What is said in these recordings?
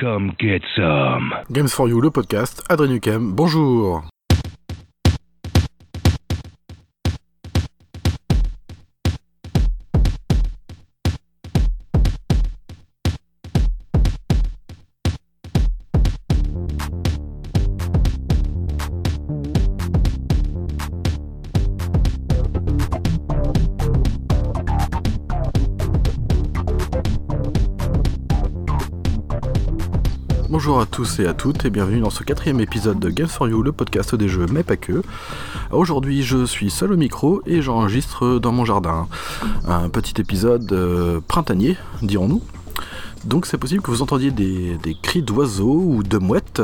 Come get some. Games for You, le podcast, Adrien Nukem, bonjour À tous et à toutes et bienvenue dans ce quatrième épisode de Games for You, le podcast des jeux, mais pas que. Aujourd'hui, je suis seul au micro et j'enregistre dans mon jardin. Un petit épisode euh, printanier, dirons-nous. Donc c'est possible que vous entendiez des, cris d'oiseaux ou de mouettes,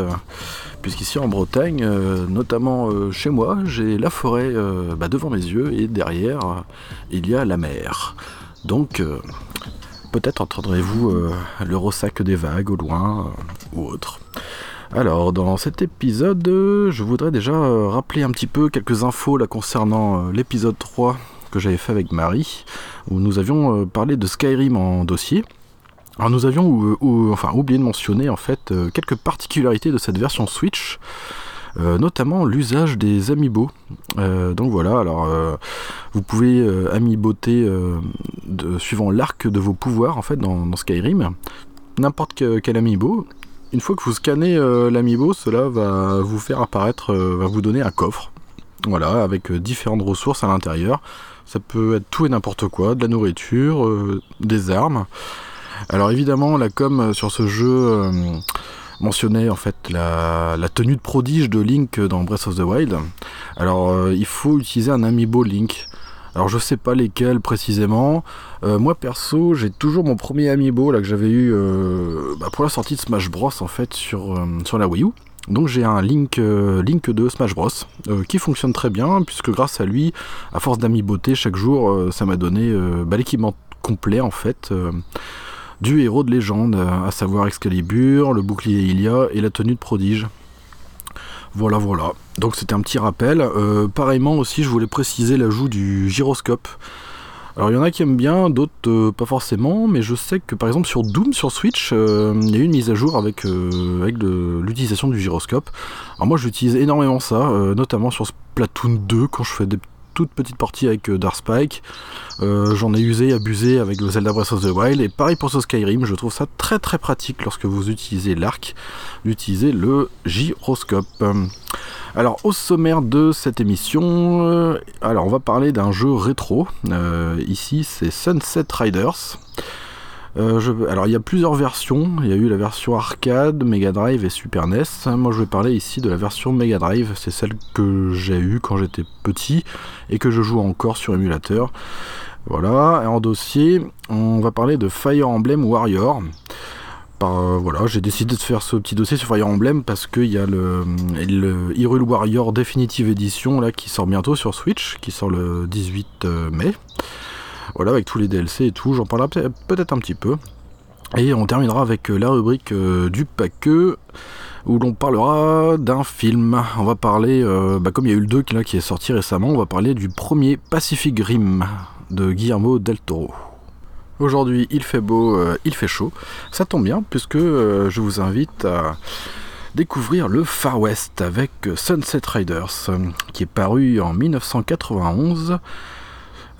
puisqu'ici en Bretagne, euh, notamment euh, chez moi, j'ai la forêt bah, devant mes yeux et derrière, il y a la mer. Donc peut-être entendrez-vous euh, le ressac des vagues au loin euh, ou autre. Alors, dans cet épisode, je voudrais déjà euh, rappeler un petit peu quelques infos concernant l'épisode 3 que j'avais fait avec Marie, où nous avions parlé de Skyrim en dossier. Alors nous avions enfin, oublié de mentionner en fait quelques particularités de cette version Switch, notamment l'usage des amiibo. Euh, donc voilà, alors euh, vous pouvez euh, amiiboter euh, suivant l'arc de vos pouvoirs en fait dans, Skyrim, n'importe que- quel amiibo. Une fois que vous scannez euh, l'amiibo, cela va vous faire apparaître, euh, va vous donner un coffre. Voilà, avec euh, différentes ressources à l'intérieur. Ça peut être tout et n'importe quoi, de la nourriture, euh, des armes. Alors évidemment, la com euh, sur ce jeu euh, mentionnait en fait la, tenue de prodige de Link dans Breath of the Wild. Alors euh, il faut utiliser un amiibo Link. Alors je sais pas lesquels précisément. Euh, moi perso, j'ai toujours mon premier amiibo là que j'avais eu euh, bah, pour la sortie de Smash Bros en fait sur, la Wii U. Donc j'ai un Link, Link de Smash Bros qui fonctionne très bien puisque grâce à lui, à force d'amiiboter chaque jour, ça m'a donné bah, l'équipement complet en fait du héros de légende, à savoir Excalibur, le bouclier Ilia et la tenue de prodige. Voilà, voilà. Donc c'était un petit rappel. Euh, pareillement aussi, je voulais préciser l'ajout du gyroscope. Alors il y en a qui aiment bien, d'autres euh, pas forcément, mais je sais que par exemple sur Doom sur Switch, euh, il y a eu une mise à jour avec, l'utilisation du gyroscope. Alors moi j'utilise énormément ça, notamment sur Splatoon 2 quand je fais des toutes petites parties avec euh, Dark Spike. Euh, J'en ai usé, abusé avec le Zelda Breath of the Wild, et pareil pour ce Skyrim, je trouve ça très très pratique lorsque vous utilisez l'arc, d'utiliser le gyroscope. Alors au sommaire de cette émission, euh, alors on va parler d'un jeu rétro. Ici c'est Sunset Riders. Euh, alors il y a plusieurs versions. Il y a eu la version arcade, Mega Drive et Super NES. Moi je vais parler ici de la version Mega Drive. C'est celle que j'ai eue quand j'étais petit et que je joue encore sur émulateur. Voilà. Et en dossier, on va parler de Fire Emblem Warrior. Euh, voilà, j'ai décidé de faire ce petit dossier sur Fire Emblem parce qu'il y a le, le Hyrule Warrior Definitive Edition qui sort bientôt sur Switch, qui sort le 18 euh, mai. Voilà, avec tous les DLC et tout, j'en parlerai peut- peut-être un petit peu. Et on terminera avec euh, la rubrique euh, du paqueux, où l'on parlera d'un film. On va parler, euh, bah, comme il y a eu le 2 qui, est sorti récemment, on va parler du premier Pacific Rim de Guillermo del Toro. Aujourd'hui, il fait beau, il fait chaud. Ça tombe bien, puisque je vous invite à découvrir le Far West avec Sunset Riders, qui est paru en 1991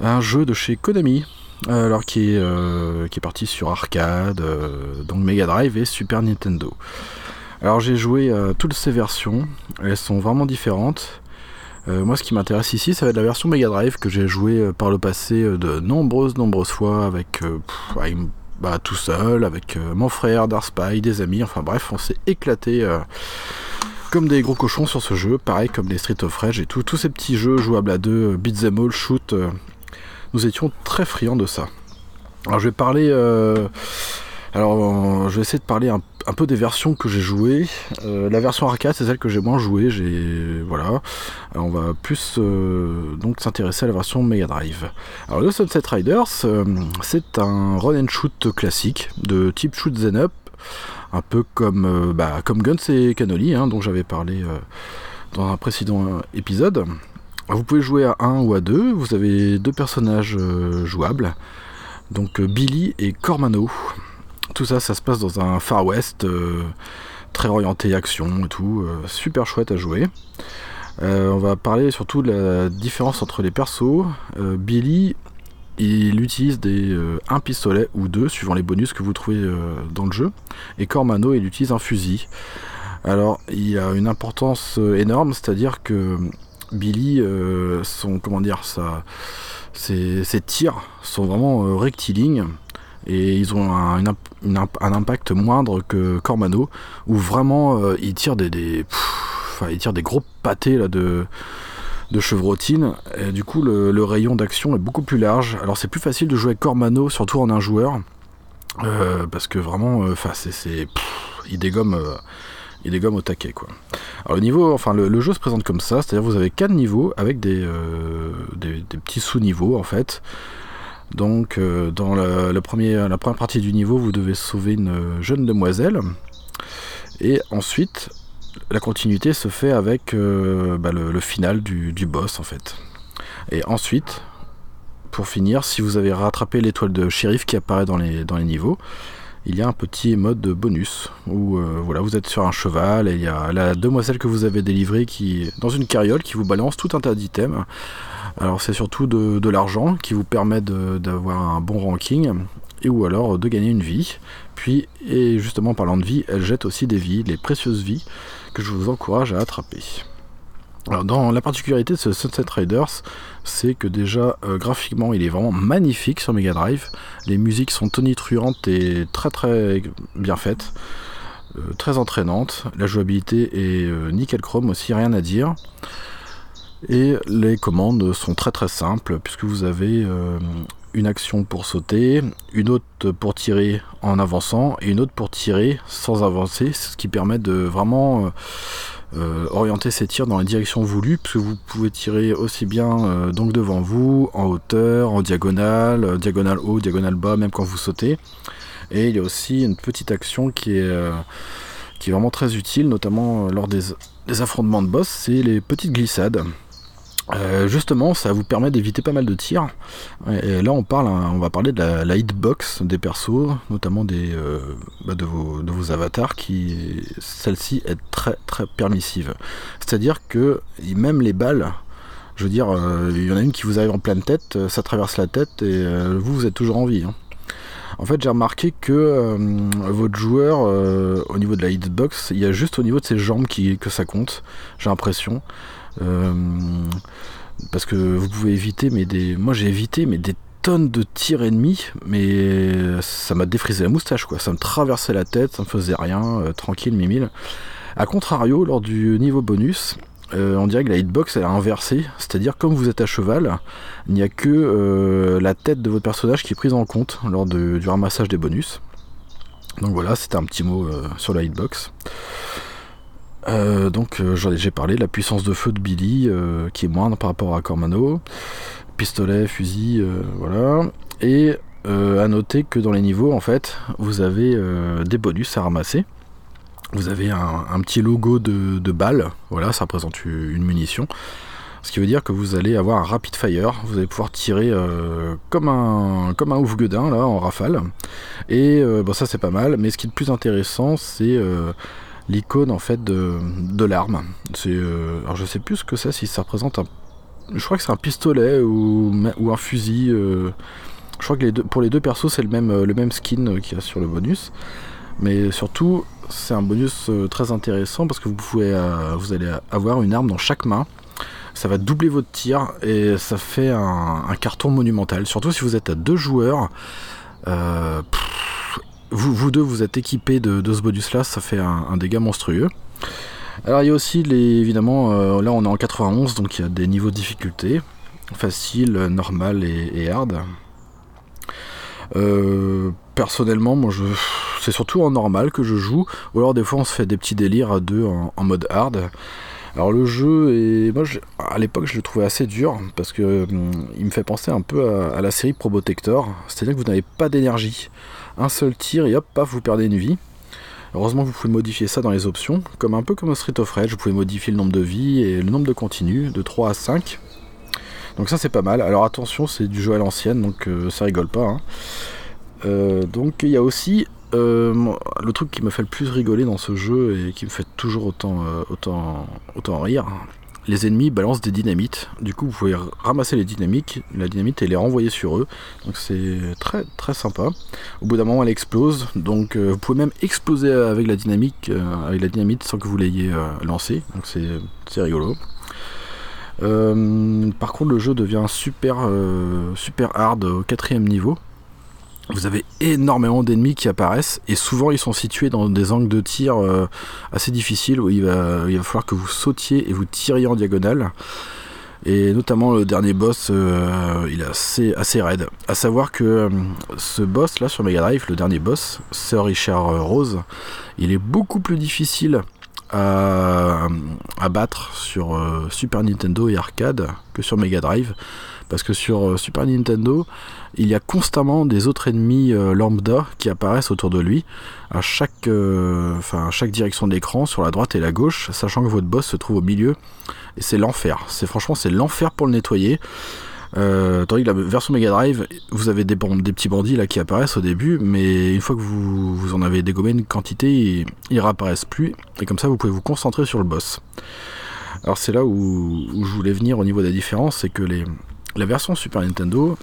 un jeu de chez Konami, euh, alors qui est, euh, qui est parti sur arcade, euh, donc Mega Drive et Super Nintendo. Alors j'ai joué toutes ces versions, elles sont vraiment différentes. Moi ce qui m'intéresse ici, ça va être la version Mega Drive que j'ai joué par le passé de nombreuses, nombreuses fois avec, avec, bah, tout seul, avec mon frère, Darspy, des amis, enfin bref, on s'est éclaté. comme des gros cochons sur ce jeu, pareil comme les Street of Rage et tout, tous ces petits jeux jouables à deux, beat'em all, shoot, nous étions très friands de ça. Alors je vais parler, euh, alors euh, je vais essayer de parler un, peu des versions que j'ai jouées. Euh, la version arcade c'est celle que j'ai moins jouée, j'ai voilà. Alors, on va plus euh, donc s'intéresser à la version Mega Drive. Alors le Sunset Riders, euh, c'est un run and shoot classique de type shoot 'em up un peu comme, euh, bah, comme Guns et Cannoli, hein, dont j'avais parlé euh, dans un précédent euh, épisode. Vous pouvez jouer à 1 ou à 2, vous avez deux personnages euh, jouables, donc euh, Billy et Cormano. Tout ça, ça se passe dans un Far West très orienté action et tout, super chouette à jouer. on va parler surtout de la différence entre les persos. Billy, il utilise un pistolet ou deux, suivant les bonus que vous trouvez dans le jeu. Et Cormano, il utilise un fusil. Alors, il a une importance énorme, c'est-à-dire que Billy, son, comment dire, ses, tirs sont vraiment rectilignes et ils ont un, impact moindre que Cormano, où vraiment euh, il tire des, des gros pâtés là, de, de chevrotine, et du coup le, rayon d'action est beaucoup plus large. Alors c'est plus facile de jouer Cormano, surtout en un joueur, euh, parce que vraiment, euh, c'est, il dégomme, il dégomme au taquet quoi. Alors le niveau, enfin le, jeu se présente comme ça, c'est-à-dire vous avez quatre niveaux avec des, des petits sous-niveaux en fait. Donc, euh, dans la, première, partie du niveau, vous devez sauver une jeune demoiselle. Et ensuite, la continuité se fait avec euh, bah, le, final du, boss, en fait. Et ensuite, pour finir, si vous avez rattrapé l'étoile de shérif qui apparaît dans les, niveaux, il y a un petit mode de bonus où euh, vous êtes sur un cheval et il y a la demoiselle que vous avez délivrée qui dans une carriole qui vous balance tout un tas d'items alors c'est surtout de, l'argent qui vous permet d'avoir un bon ranking et ou alors de gagner une vie. Puis, et justement parlant de vie, elle jette aussi des vies, les précieuses vies que je vous encourage à attraper. Alors dans la particularité de ce Sunset Riders, c'est que déjà euh, graphiquement il est vraiment magnifique sur Mega Drive. Les musiques sont tonitruantes et très très bien faites, euh, très entraînantes. La jouabilité est euh, nickel chrome aussi, rien à dire. Et les commandes sont très très simples puisque vous avez une action pour sauter, une autre pour tirer en avançant et une autre pour tirer sans avancer, ce qui permet de vraiment euh, euh, orienter ces tirs dans la direction voulue puisque vous pouvez tirer aussi bien donc devant vous, en hauteur, en diagonale, diagonale haut, diagonale bas, même quand vous sautez. Et il y a aussi une petite action qui est, qui est vraiment très utile, notamment lors des, des affrontements de boss, c'est les petites glissades. Euh, justement, ça vous permet d'éviter pas mal de tirs. Et là, on parle, on va parler de la, hitbox des persos, notamment des, euh, bah, de, vos, de, vos, avatars, qui celle-ci est très très permissive. C'est-à-dire que même les balles, je veux dire, euh, il y en a une qui vous arrive en pleine tête, ça traverse la tête et vous, vous êtes toujours en vie. Hein. En fait, j'ai remarqué que votre joueur, au niveau de la hitbox, il y a juste au niveau de ses jambes qui, que ça compte. J'ai l'impression. Euh, parce que vous pouvez éviter, mais des. Moi j'ai évité, mais des tonnes de tirs ennemis, mais ça m'a défrisé la moustache, quoi. Ça me traversait la tête, ça me faisait rien, euh, tranquille, mimile. A contrario, lors du niveau bonus, euh, on dirait que la hitbox elle a inversé, c'est-à-dire comme vous êtes à cheval, il n'y a que la tête de votre personnage qui est prise en compte lors du ramassage des bonus. Donc voilà, c'était un petit mot sur la hitbox. Euh, donc euh, j'ai parlé, la puissance de feu de Billy euh, qui est moindre par rapport à Cormano, pistolet, fusil, voilà. Et à noter que dans les niveaux, en fait, vous avez des bonus à ramasser. Vous avez un, petit logo de, balle, voilà, ça représente une munition. Ce qui veut dire que vous allez avoir un rapid fire, vous allez pouvoir tirer comme un comme un ouf là en rafale. Et bon ça c'est pas mal, mais ce qui est le plus intéressant c'est l'icône en fait de, de l'arme. C'est, euh, alors je sais plus ce que c'est, si ça représente un, je crois que c'est un pistolet ou, ou un fusil. Euh, je crois que les deux, pour les deux persos c'est le même, euh, le même skin qu'il y a sur le bonus. Mais surtout c'est un bonus très intéressant parce que vous pouvez, vous allez avoir une arme dans chaque main. Ça va doubler votre tir et ça fait un, carton monumental. Surtout si vous êtes à deux joueurs. Vous, deux, vous êtes équipés de, ce bonus-là, ça fait un, dégât monstrueux. Alors il y a aussi les, évidemment, euh, là on est en 91, donc il y a des niveaux de difficulté, facile, normal et, hard. Euh, personnellement, moi je, c'est surtout en normal que je joue, ou alors des fois on se fait des petits délires à deux en, mode hard. Alors le jeu est, moi à l'époque je le trouvais assez dur parce que hum, il me fait penser un peu à, la série Probotector, c'est-à-dire que vous n'avez pas d'énergie un seul tir et hop, paf, vous perdez une vie. Heureusement, vous pouvez modifier ça dans les options, comme un peu comme Street of Rage, vous pouvez modifier le nombre de vies et le nombre de continues, de 3 à 5. Donc ça c'est pas mal. Alors attention, c'est du jeu à l'ancienne, donc euh, ça rigole pas. Hein. Euh, donc il y a aussi le truc qui me fait le plus rigoler dans ce jeu et qui me fait toujours autant, autant, autant rire, les ennemis balancent des dynamites. Du coup, vous pouvez ramasser les dynamites, la dynamite et les renvoyer sur eux. Donc c'est très très sympa. Au bout d'un moment, elle explose. Donc euh, vous pouvez même exploser avec la dynamique, euh, avec la dynamite sans que vous l'ayez euh, lancé. Donc c'est rigolo. par contre, le jeu devient super super hard au quatrième niveau vous avez énormément d'ennemis qui apparaissent et souvent ils sont situés dans des angles de tir euh, assez difficiles où il va, falloir que vous sautiez et vous tiriez en diagonale. Et notamment le dernier boss, euh, il est assez, assez raide. À savoir que euh, ce boss là sur Mega Drive, le dernier boss, Sir Richard Rose, il est beaucoup plus difficile à, à battre sur Super Nintendo et arcade que sur Mega Drive. Parce que sur Super Nintendo, il y a constamment des autres ennemis euh, lambda qui apparaissent autour de lui à chaque, euh, chaque direction de l'écran, sur la droite et la gauche, sachant que votre boss se trouve au milieu. Et c'est l'enfer. C'est franchement c'est l'enfer pour le nettoyer. Euh, tandis que la version Mega Drive, vous avez des, petits bandits là qui apparaissent au début, mais une fois que vous, vous en avez dégommé une quantité, ils, ils réapparaissent plus. Et comme ça, vous pouvez vous concentrer sur le boss. Alors c'est là où, où, je voulais venir au niveau des différences, c'est que les, la version Super Nintendo,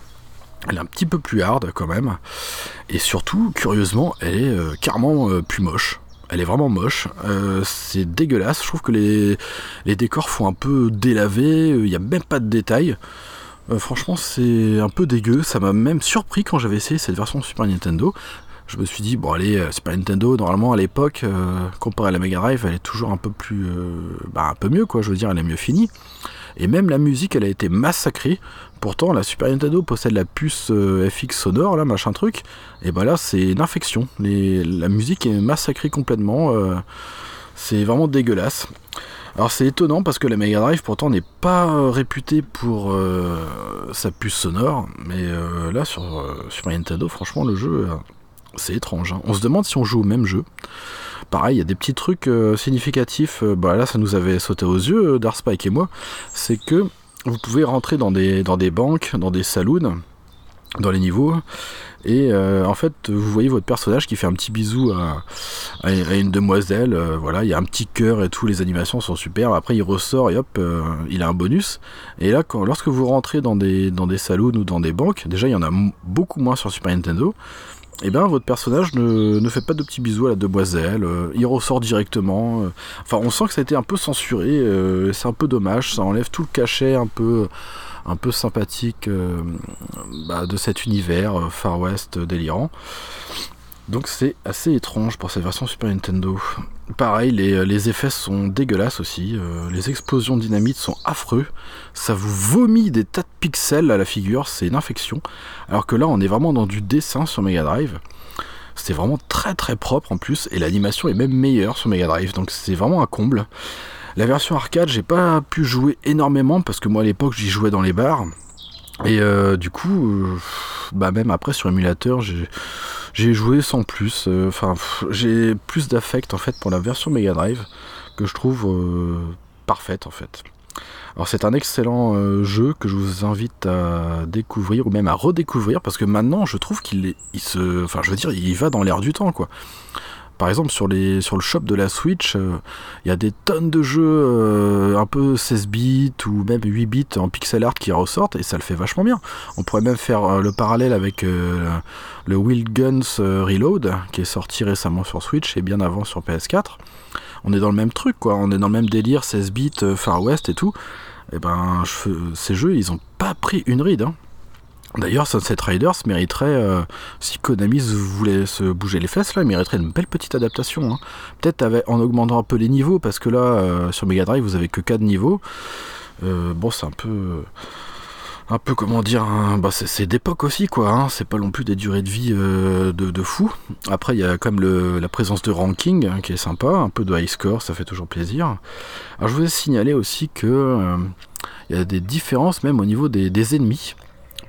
elle est un petit peu plus hard quand même. Et surtout, curieusement, elle est euh, carrément euh, plus moche. Elle est vraiment moche. Euh, c'est dégueulasse. Je trouve que les, les, décors font un peu délavé. Il n'y a même pas de détails. franchement, c'est un peu dégueu. Ça m'a même surpris quand j'avais essayé cette version Super Nintendo. Je me suis dit, bon, allez, Super Nintendo, normalement à l'époque, comparé à la Mega Drive, elle est toujours un peu plus. bah, un peu mieux, quoi. Je veux dire, elle est mieux finie. Et même la musique, elle a été massacrée. Pourtant, la Super Nintendo possède la puce euh, FX sonore, là, machin truc. Et ben là, c'est une infection. la musique est massacrée complètement. Euh, c'est vraiment dégueulasse. Alors c'est étonnant parce que la Mega Drive pourtant n'est pas réputée pour euh, sa puce sonore, mais là sur Super Nintendo, franchement le jeu c'est étrange. Hein. On se demande si on joue au même jeu. Pareil, il y a des petits trucs significatifs. bah là, ça nous avait sauté aux yeux, Darspike et moi. C'est que vous pouvez rentrer dans des, banques, dans des saloons, dans les niveaux, et euh, en fait, vous voyez votre personnage qui fait un petit bisou à, une demoiselle. Euh, voilà, il y a un petit cœur et tout, les animations sont super. Après, il ressort et hop, euh, il a un bonus. Et là, lorsque vous rentrez dans des, dans des saloons ou dans des banques, déjà, il y en a beaucoup moins sur Super Nintendo eh bien votre personnage ne, fait pas de petits bisous à la demoiselle, euh, il ressort directement. Euh. enfin, on sent que ça a été un peu censuré, euh, c'est un peu dommage, ça enlève tout le cachet un peu, un peu sympathique bah, de cet univers Far West délirant. Donc c'est assez étrange pour cette version Super Nintendo. Pareil, les, effets sont dégueulasses aussi. Euh, les explosions dynamites sont affreux. Ça vous vomit des tas de pixels à la figure, c'est une infection. Alors que là, on est vraiment dans du dessin sur Mega Drive. C'est vraiment très très propre en plus, et l'animation est même meilleure sur Mega Drive, donc c'est vraiment un comble. La version arcade, j'ai pas pu jouer énormément parce que moi à l'époque j'y jouais dans les bars. Et euh, du coup, euh, bah même après sur émulateur, j'ai j'ai joué sans plus. Euh, enfin, j'ai plus d'affect en fait pour la version Mega Drive que je trouve euh, parfaite en fait. Alors c'est un excellent euh, jeu que je vous invite à découvrir ou même à redécouvrir parce que maintenant je trouve qu'il il se, enfin je veux dire, il va dans l'air du temps quoi. Par exemple, sur, le shop de la Switch, euh, il y a des tonnes de jeux euh, un peu 16 bits ou même 8 bits en pixel art qui ressortent et ça le fait vachement bien. On pourrait même faire euh, le parallèle avec le Wild Guns Reload qui est sorti récemment sur Switch et bien avant sur PS4. On est dans le même truc, quoi. On est dans le même délire 16 bits Far West et tout. Et ben, ces jeux, ils ont pas pris une ride. Hein. D'ailleurs, Sunset Riders mériterait, euh, si Konami voulait se bouger les fesses, là, mériterait une belle petite adaptation. Hein. Peut-être en augmentant un peu les niveaux, parce que là, euh, sur Mega Drive, vous avez que 4 niveaux. Euh, bon, c'est un peu. Un peu, comment dire, bah c'est d'époque aussi, quoi. Hein. C'est pas non plus des durées de vie de, fou. Après, il y a quand même la présence de ranking hein, qui est sympa, un peu de high score, ça fait toujours plaisir. Alors, je voulais signaler aussi que. il y a des différences même au niveau des ennemis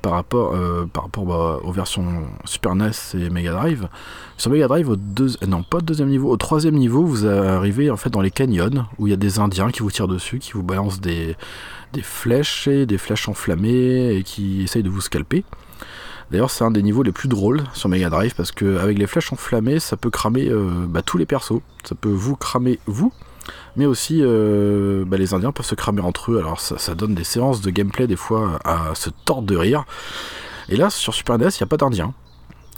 par rapport, euh, par rapport bah, aux versions Super NES et Mega Drive. Sur Mega Drive, au deux, euh, non pas au deuxième niveau, au troisième niveau, vous arrivez en fait dans les canyons où il y a des Indiens qui vous tirent dessus, qui vous balancent des, des flèches et des flèches enflammées et qui essayent de vous scalper. D'ailleurs, c'est un des niveaux les plus drôles sur Mega Drive parce qu'avec les flèches enflammées, ça peut cramer bah, tous les persos. Ça peut vous cramer vous, mais aussi bah, les Indiens peuvent se cramer entre eux. Alors ça, donne des séances de gameplay des fois à se tordre de rire. Et là, sur Super NES, il n'y a pas d'Indiens.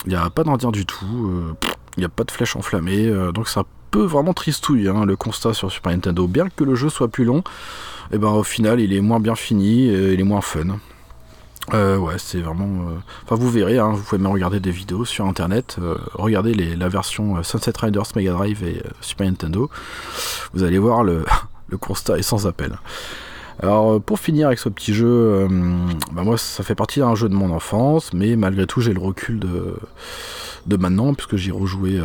Il n'y a pas d'Indiens du tout. Il n'y a pas de flèches enflammées. donc c'est un peu vraiment tristouille hein, le constat sur Super Nintendo. Bien que le jeu soit plus long, et eh ben au final il est moins bien fini, et il est moins fun. Euh, ouais, c'est vraiment. Euh, enfin, vous verrez, hein, vous pouvez même regarder des vidéos sur internet. Euh, regardez la version Sunset Riders Mega Drive et Super Nintendo. Vous allez voir, le, constat est sans appel. Alors, pour finir avec ce petit jeu, bah, moi, ça fait partie d'un jeu de mon enfance, mais malgré tout, j'ai le recul de, de maintenant, puisque j'y rejoué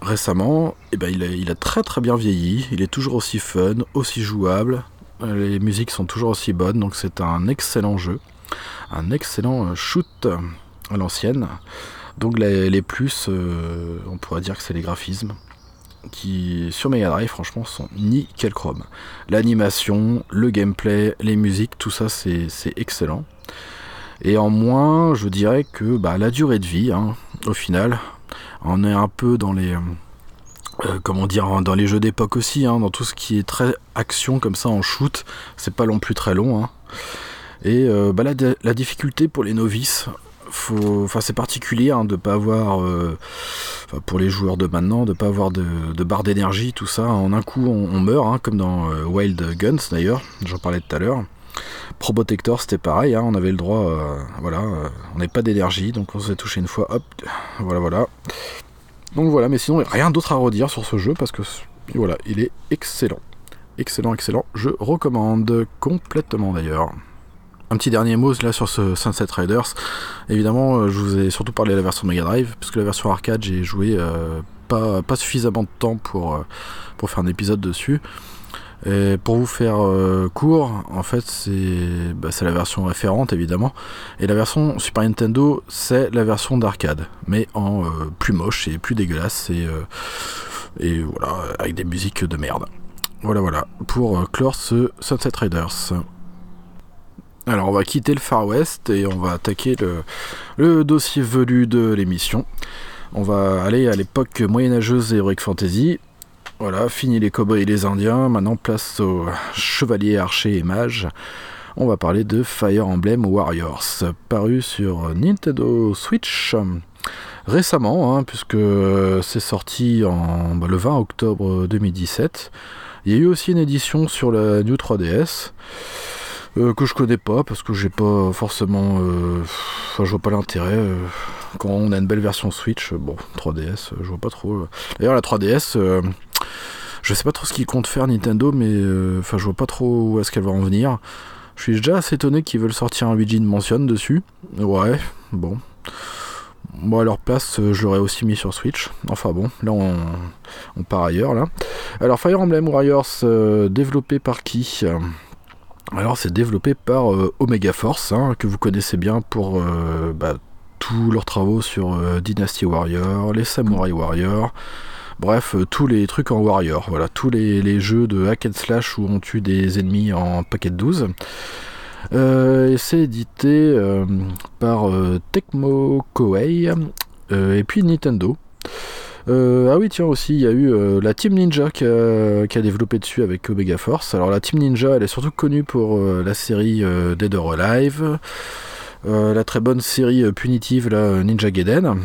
récemment. Et ben, il, il a très très bien vieilli. Il est toujours aussi fun, aussi jouable. Les musiques sont toujours aussi bonnes, donc c'est un excellent jeu un excellent euh, shoot à l'ancienne. Donc les, plus, euh, on pourrait dire que c'est les graphismes qui sur Mega Drive franchement sont nickel chrome. L'animation, le gameplay, les musiques, tout ça c'est excellent. Et en moins, je dirais que bah, la durée de vie, hein, au final, on est un peu dans les, euh, comment dire, dans les jeux d'époque aussi, hein, dans tout ce qui est très action comme ça en shoot, c'est pas non plus très long. Hein. Et euh, bah, la, difficulté pour les novices, c'est particulier hein, de pas avoir, euh, pour les joueurs de maintenant, de pas avoir de, barre d'énergie, tout ça. En un coup, on, meurt, hein, comme dans euh, Wild Guns d'ailleurs. J'en parlais tout à l'heure. Probotector, c'était pareil. Hein, on avait le droit, voilà, on n'avait pas d'énergie, donc on s'est touché une fois. Hop, voilà, voilà. Donc voilà, mais sinon rien d'autre à redire sur ce jeu parce que voilà, il est excellent, excellent, excellent. Je recommande complètement d'ailleurs. Un petit dernier mot là sur ce Sunset Riders. Évidemment, euh, je vous ai surtout parlé de la version Mega Drive, puisque la version arcade, j'ai joué euh, pas, suffisamment de temps pour, euh, pour faire un épisode dessus. Et pour vous faire court, en fait, bah, c'est la version référente évidemment. Et la version Super Nintendo, c'est la version d'arcade, mais en plus moche et plus dégueulasse. Et, et voilà, avec des musiques de merde. Voilà, voilà, pour clore ce Sunset Riders. Alors on va quitter le Far West et on va attaquer le, dossier velu de l'émission. On va aller à l'époque moyenâgeuse et Heroic Fantasy. Voilà, fini les cowboys et les indiens, maintenant place aux chevaliers, archers et mages. On va parler de Fire Emblem Warriors, paru sur Nintendo Switch récemment, hein, puisque c'est sorti bah, le 20 octobre 2017. Il y a eu aussi une édition sur la New 3DS. Euh, que je connais pas parce que j'ai pas forcément. Euh, enfin, je vois pas l'intérêt. Euh, quand on a une belle version Switch, bon, 3DS, je vois pas trop. D'ailleurs, la 3DS, je sais pas trop ce qu'il compte faire Nintendo, mais enfin, je vois pas trop où est-ce qu'elle va en venir. Je suis déjà assez étonné qu'ils veulent sortir un Luigi Mansion dessus. Ouais, bon. Moi, à leur place, je l'aurais aussi mis sur Switch. Enfin bon, là on, on part ailleurs là. Alors Fire Emblem Warriors, développé par qui? Alors c'est développé par euh, Omega Force, hein, que vous connaissez bien pour euh, bah, tous leurs travaux sur euh, Dynasty Warrior, les Samurai Warrior, bref, tous les trucs en Warrior, voilà, tous les, jeux de hack and slash où on tue des ennemis en paquet de 12. et c'est édité par Tecmo Koei et puis Nintendo. Euh, ah oui, tiens aussi, il y a eu euh, la Team Ninja qui a, développé dessus avec Omega Force. Alors la Team Ninja, elle est surtout connue pour euh, la série Dead or Alive, la très bonne série punitive là, Ninja Gaiden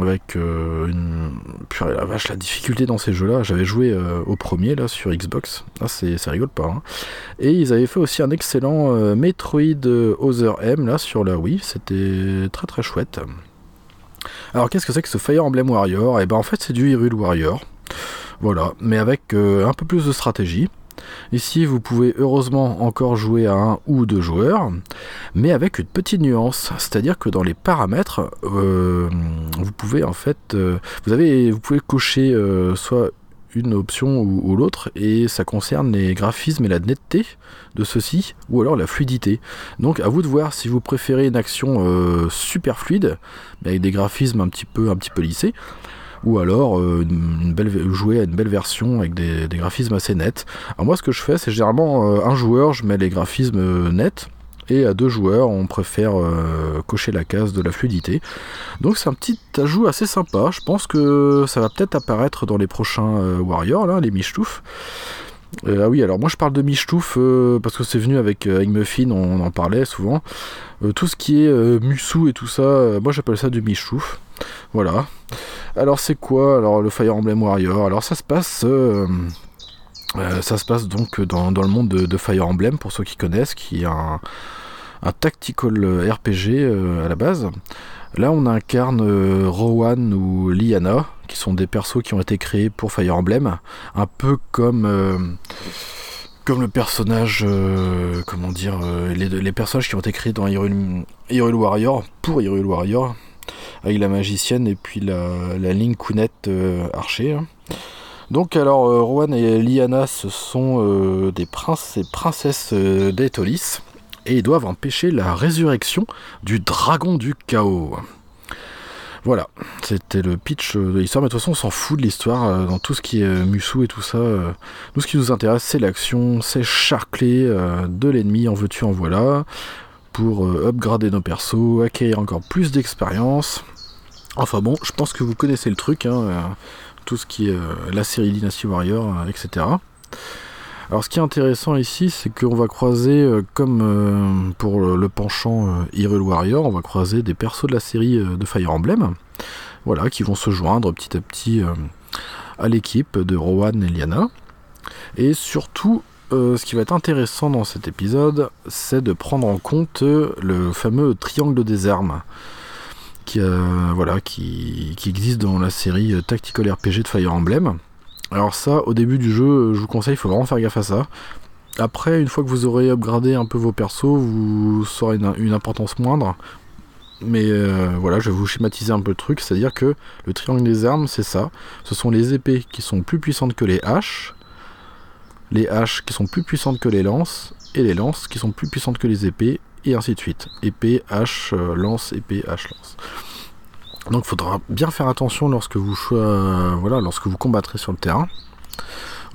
avec une la vache la difficulté dans ces jeux là j'avais joué au premier là sur Xbox ah c'est ça rigole pas hein. et ils avaient fait aussi un excellent Metroid Other M là sur la Wii c'était très très chouette alors qu'est-ce que c'est que ce Fire Emblem Warrior? Et eh ben en fait c'est du Hyrule Warrior. Voilà, mais avec euh, un peu plus de stratégie. Ici, vous pouvez heureusement encore jouer à un ou deux joueurs, mais avec une petite nuance, c'est-à-dire que dans les paramètres, euh, vous pouvez en fait, euh, vous avez, vous pouvez cocher soit une option ou, l'autre, et ça concerne les graphismes et la netteté de ceux-ci, ou alors la fluidité. Donc à vous de voir si vous préférez une action euh, super fluide, mais avec des graphismes un petit peu, un petit peu lissés, ou alors euh, une belle, jouer à une belle version avec des, graphismes assez nets. Alors moi ce que je fais c'est généralement euh, un joueur, je mets les graphismes nets, Et à deux joueurs, on préfère cocher la case de la fluidité. Donc c'est un petit ajout assez sympa. Je pense que ça va peut-être apparaître dans les prochains Warriors, là, les Michtouf. ah oui, alors moi je parle de Michtouf parce que c'est venu avec, avec Muffin, on, en parlait souvent. tout ce qui est Musu et tout ça, moi j'appelle ça du Michtouf. Voilà. Alors c'est quoi alors le Fire Emblem Warrior Alors ça se passe euh, euh, ça se passe donc dans, le monde de, Fire Emblem pour ceux qui connaissent, qui est un, tactical RPG euh, à la base. Là on incarne Rowan ou Liana, qui sont des persos qui ont été créés pour Fire Emblem, un peu comme le personnage, comment dire, les, personnages qui ont été créés dans Hyrule Warrior pour Hyrule Warrior, avec la magicienne et puis la, la euh, archer. Donc alors euh, et Liana ce sont euh, des princes et princesses d'Etolis et ils doivent empêcher la résurrection du dragon du chaos. Voilà, c'était le pitch de l'histoire, mais de toute façon on s'en fout de l'histoire dans tout ce qui est Musu et tout ça. nous ce qui nous intéresse c'est l'action, c'est charcler de l'ennemi, en veux-tu en voilà, pour upgrader nos persos, acquérir encore plus d'expérience. Enfin bon, je pense que vous connaissez le truc, hein, euh, tout ce qui est euh, la série Dynasty Warrior, euh, etc. Alors ce qui est intéressant ici, c'est qu'on va croiser, comme pour le, penchant Hyrule Warrior, on va croiser des persos de la série de Fire Emblem, voilà, qui vont se joindre petit à petit à l'équipe de Rowan et Liana. Et surtout, ce qui va être intéressant dans cet épisode, c'est de prendre en compte le fameux triangle des armes qui, euh, voilà, qui, existe dans la série Tactical RPG de Fire Emblem. Alors ça, au début du jeu, je vous conseille, il faut vraiment faire gaffe à ça. Après, une fois que vous aurez upgradé un peu vos persos, vous aurez une, importance moindre. Mais euh, voilà, je vais vous schématiser un peu le truc, c'est-à-dire que le triangle des armes, c'est ça. Ce sont les épées qui sont plus puissantes que les haches, les haches qui sont plus puissantes que les lances, et les lances qui sont plus puissantes que les épées, et ainsi de suite. Épée, hache, euh, lance, épée, hache, lance. Donc il faudra bien faire attention lorsque vous, voilà, lorsque vous combattrez sur le terrain.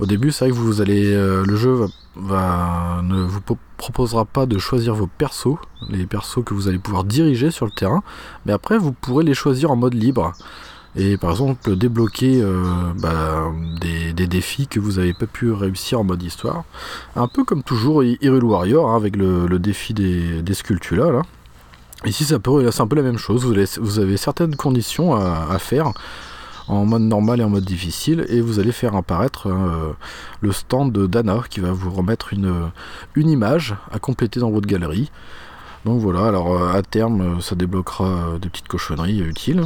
Au début, c'est vrai que vous allez, euh, le jeu va, ne vous proposera pas de choisir vos persos, les persos que vous allez pouvoir diriger sur le terrain, mais après vous pourrez les choisir en mode libre et par exemple débloquer euh, bah, des, défis que vous n'avez pas pu réussir en mode histoire. Un peu comme toujours Hyrule Warrior hein, avec le, défi des, des sculptures là. Ici c'est un, peu, un peu la même chose, vous avez, certaines conditions à, faire en mode normal et en mode difficile et vous allez faire apparaître hein, le stand de Dana qui va vous remettre une, une image à compléter dans votre galerie. Donc voilà, alors euh, à terme ça débloquera euh, des petites cochonneries utiles.